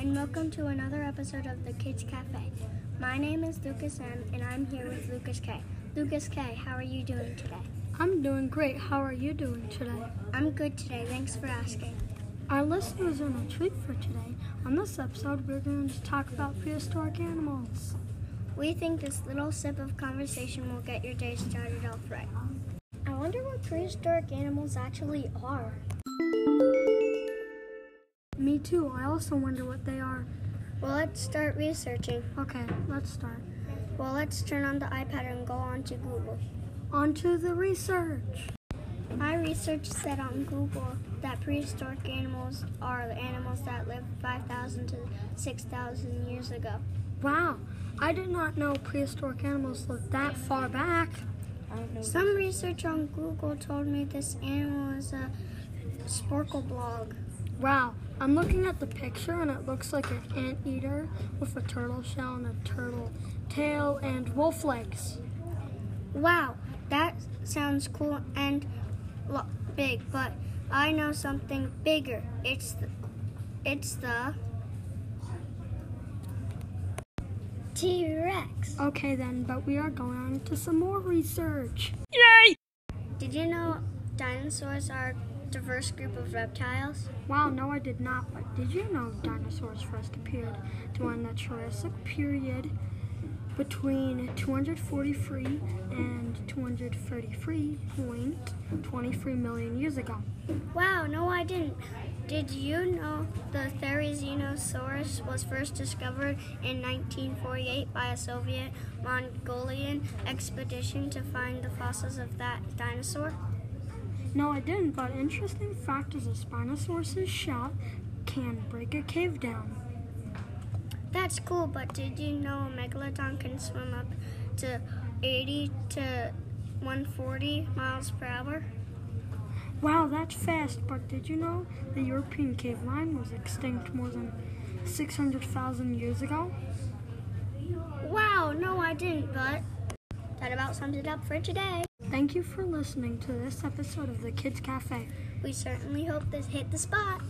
And welcome to another episode of the Kids Cafe. My name is Lucas M, and I'm here with Lucas K. Lucas K, how are you doing today? I'm doing great. How are you doing today? I'm good today. Thanks for asking. Our listeners are in a treat for today. On this episode, we're going to talk about prehistoric animals. We think this little sip of conversation will get your day started off right. I wonder what prehistoric animals actually are. Me too. I also wonder what they are. Well, let's start researching. Okay, let's start. Well, let's turn on the iPad and go on to Google. On to the research. My research said on Google that prehistoric animals are animals that lived 5,000 to 6,000 years ago. Wow, I did not know prehistoric animals lived that far back. Some research on Google told me this animal is a sporkle blog. Wow, I'm looking at the picture and it looks like an anteater with a turtle shell and a turtle tail and wolf legs. Wow, that sounds cool and lo- big, but I know something bigger. It's the, it's the T-Rex. Okay then, but we are going on to some more research. Yay! Did you know dinosaurs are a diverse group of reptiles? Wow, no, I did not. But did you know dinosaurs first appeared during the Jurassic period between 243 and 233.23 million years ago? Wow, no, I didn't. Did you know the Therizinosaurus was first discovered in 1948 by a Soviet Mongolian expedition to find the fossils of that dinosaur? No, I didn't. But interesting fact is a Spinosaurus's shell can break a cave down. That's cool, but did you know a megalodon can swim up to 80 to 140 miles per hour? Wow, that's fast. But did you know the European cave lion was extinct more than 600,000 years ago? Wow, no, I didn't, but that about sums it up for today. Thank you for listening to this episode of the Kids Cafe. We certainly hope this hit the spot.